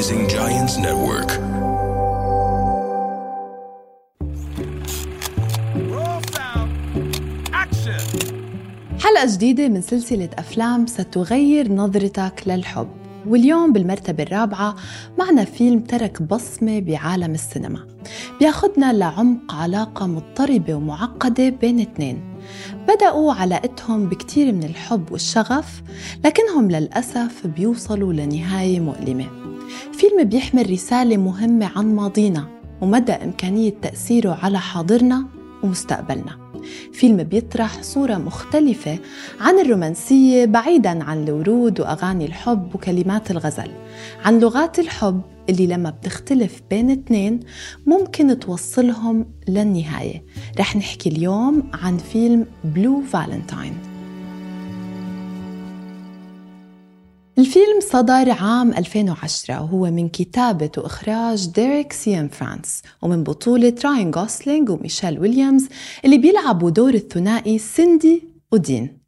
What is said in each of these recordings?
Rising Giants Network. حلقة جديدة من سلسلة أفلام ستغير نظرتك للحب. واليوم بالمرتبة الرابعة معنا فيلم ترك بصمة بعالم السينما. بياخدنا لعمق علاقة مضطربة ومعقدة بين اثنين. بدأوا علاقتهم بكتير من الحب والشغف لكنهم للأسف بيوصلوا لنهاية مؤلمة. فيلم بيحمل رسالة مهمة عن ماضينا ومدى إمكانية تأثيره على حاضرنا ومستقبلنا. فيلم بيطرح صورة مختلفة عن الرومانسية بعيداً عن الورود وأغاني الحب وكلمات الغزل. عن لغات الحب اللي لما بتختلف بين اتنين ممكن توصلهم للنهاية. رح نحكي اليوم عن فيلم بلو فالنتاين الفيلم صدر عام 2010 وهو من كتابة وإخراج ديريك سيان فرانس ومن بطولة راين غوسلينج وميشيل ويليامز اللي بيلعبوا دور الثنائي سيندي ودين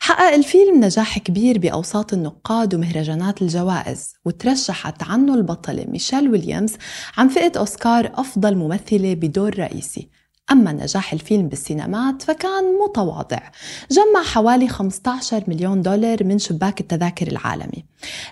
حقق الفيلم نجاح كبير بأوساط النقاد ومهرجانات الجوائز وترشحت عنه البطلة ميشيل ويليامز عن فئة أوسكار أفضل ممثلة بدور رئيسي. أما نجاح الفيلم بالسينمات فكان متواضع جمع حوالي 15 مليون دولار من شباك التذاكر العالمي.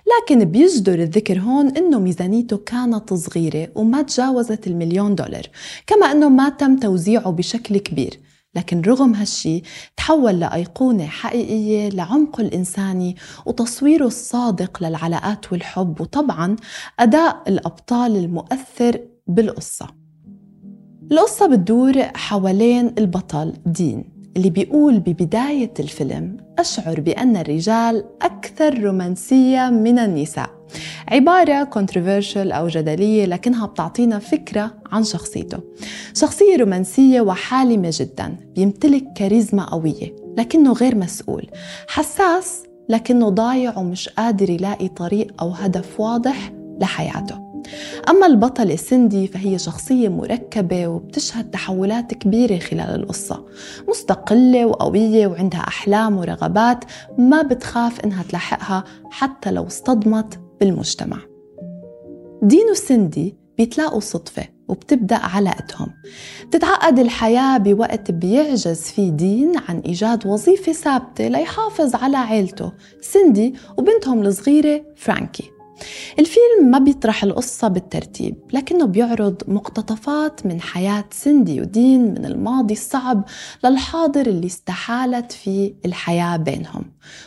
لكن بيجدر الذكر هون أنه ميزانيته كانت صغيرة وما تجاوزت المليون دولار كما أنه ما تم توزيعه بشكل كبير. لكن رغم هالشي تحول لأيقونة حقيقية لعمقه الإنساني وتصويره الصادق للعلاقات والحب وطبعا أداء الأبطال المؤثر بالقصة. القصة بتدور حوالين البطل دين اللي بيقول ببداية الفيلم أشعر بأن الرجال أكثر رومانسية من النساء. عبارة controversial أو جدلية لكنها بتعطينا فكرة عن شخصيته. شخصية رومانسية وحالمة جدا بيمتلك كاريزما قوية لكنه غير مسؤول. حساس لكنه ضايع ومش قادر يلاقي طريق أو هدف واضح لحياته. أما البطلة سندي فهي شخصية مركبة وبتشهد تحولات كبيرة خلال القصة. مستقلة وقوية وعندها أحلام ورغبات ما بتخاف إنها تلاحقها حتى لو اصطدمت بالمجتمع. دين وسندي بيتلاقوا صدفة وبتبدأ علاقتهم. بتتعقد الحياة بوقت بيعجز فيه دين عن إيجاد وظيفة ثابتة ليحافظ على عيلته سندي وبنتهم الصغيرة فرانكي. الفيلم ما بيطرح القصة بالترتيب لكنه بيعرض مقتطفات من حياة سندي ودين من الماضي الصعب للحاضر اللي استحالت فيه الحياة بينهم.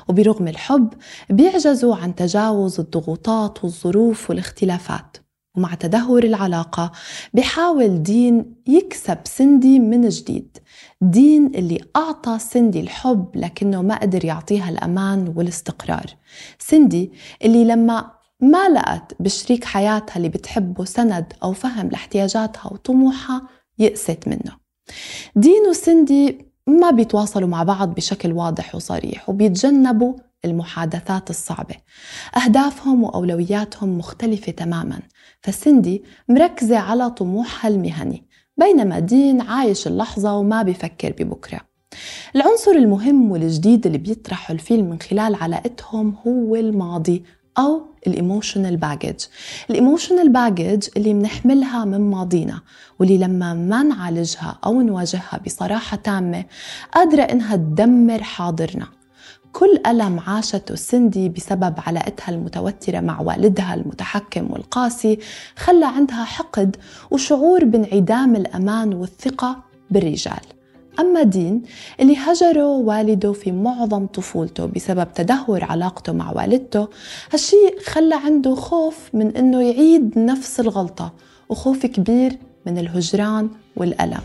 وبرغم الحب بيعجزوا عن تجاوز الضغوطات والظروف والاختلافات. ومع تدهور العلاقة بيحاول دين يكسب سندي من جديد. دين اللي أعطى سندي الحب لكنه ما قدر يعطيها الأمان والاستقرار. سندي اللي لما ما لقت بشريك حياتها اللي بتحبه سند أو فهم لاحتياجاتها وطموحها يأست منه. دين وسندي ما بيتواصلوا مع بعض بشكل واضح وصريح وبيتجنبوا المحادثات الصعبة. أهدافهم وأولوياتهم مختلفة تماما فسندي مركزة على طموحها المهني بينما دين عايش اللحظة وما بيفكر ببكرة. العنصر المهم والجديد اللي بيطرحه الفيلم من خلال علاقتهم هو الماضي أو ال emotional baggage ال emotional baggage اللي بنحملها من ماضينا واللي لما ما نعالجها أو نواجهها بصراحة تامة قادرة إنها تدمر حاضرنا. كل ألم عاشته سندي بسبب علاقتها المتوترة مع والدها المتحكم والقاسي خلى عندها حقد وشعور بانعدام الأمان والثقة بالرجال. أما دين اللي هجره والده في معظم طفولته بسبب تدهور علاقته مع والدته هالشي خلى عنده خوف من إنه يعيد نفس الغلطة وخوف كبير من الهجران والألم.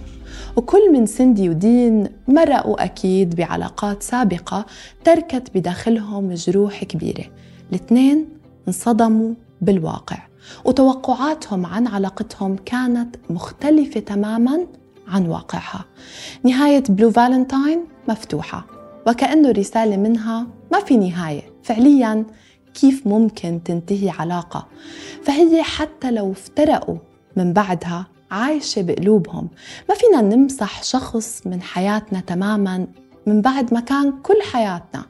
وكل من سندي ودين مرقوا أكيد بعلاقات سابقة تركت بداخلهم جروح كبيرة. الاثنين انصدموا بالواقع وتوقعاتهم عن علاقتهم كانت مختلفة تماماً عن واقعها. نهاية بلو فالنتاين مفتوحة وكأنه الرسالة منها ما في نهاية. فعليا كيف ممكن تنتهي علاقة؟ فهي حتى لو افترقوا من بعدها عايشة بقلوبهم. ما فينا نمسح شخص من حياتنا تماما من بعد ما كان كل حياتنا.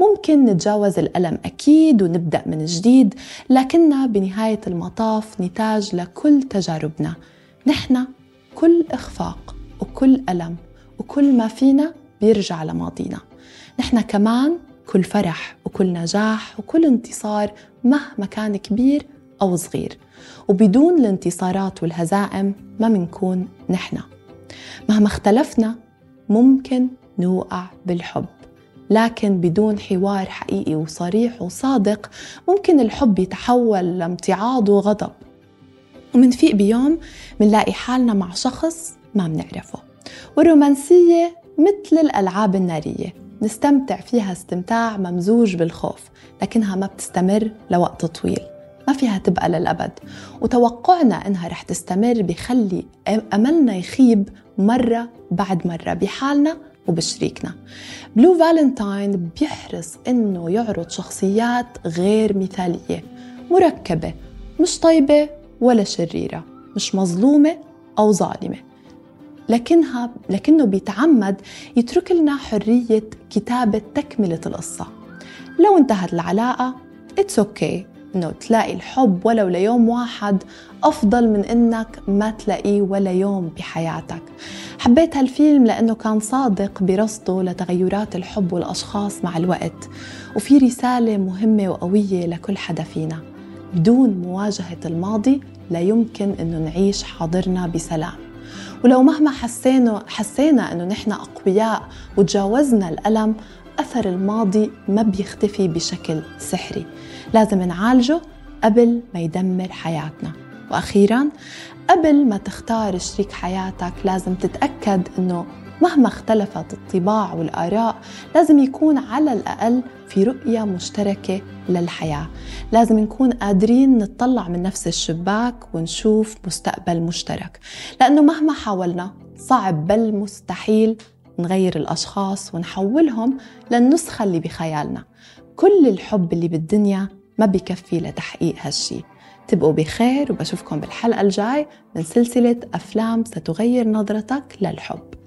ممكن نتجاوز الألم أكيد ونبدأ من جديد لكننا بنهاية المطاف نتاج لكل تجاربنا. نحن كل إخفاق وكل ألم وكل ما فينا بيرجع لماضينا. نحن كمان كل فرح وكل نجاح وكل انتصار مهما كان كبير أو صغير. وبدون الانتصارات والهزائم ما منكون نحن. مهما اختلفنا ممكن نوقع بالحب. لكن بدون حوار حقيقي وصريح وصادق ممكن الحب يتحول لامتعاض وغضب. ومنفيق بيوم منلاقي حالنا مع شخص ما منعرفه. والرومانسية مثل الألعاب النارية نستمتع فيها استمتاع ممزوج بالخوف لكنها ما بتستمر لوقت طويل ما فيها تبقى للأبد. وتوقعنا إنها رح تستمر بخلي أملنا يخيب مرة بعد مرة بحالنا وبشريكنا. بلو فالنتاين بيحرص إنه يعرض شخصيات غير مثالية مركبة مش طيبة ولا شريرة مش مظلومة أو ظالمة. لكنها لكنه بيتعمد يترك لنا حرية كتابة تكملة القصة. لو انتهت العلاقة it's okay إنه تلاقي الحب ولو ليوم واحد أفضل من إنك ما تلاقيه ولا يوم بحياتك. حبيت هالفيلم لأنه كان صادق برصده لتغيرات الحب والأشخاص مع الوقت وفي رسالة مهمة وقوية لكل حدا فينا. بدون مواجهة الماضي لا يمكن إنه نعيش حاضرنا بسلام. ولو مهما حسينا حسينا إنه نحن أقوياء وتجاوزنا الألم أثر الماضي ما بيختفي بشكل سحري. لازم نعالجه قبل ما يدمر حياتنا. وأخيرا قبل ما تختار شريك حياتك لازم تتأكد إنه مهما اختلفت الطباع والآراء لازم يكون على الأقل في رؤية مشتركة للحياة. لازم نكون قادرين نطلع من نفس الشباك ونشوف مستقبل مشترك. لأنه مهما حاولنا صعب بل مستحيل نغير الأشخاص ونحولهم للنسخة اللي بخيالنا. كل الحب اللي بالدنيا ما بكفي لتحقيق هالشي. تبقوا بخير وبشوفكم بالحلقة الجاي من سلسلة أفلام ستغير نظرتك للحب.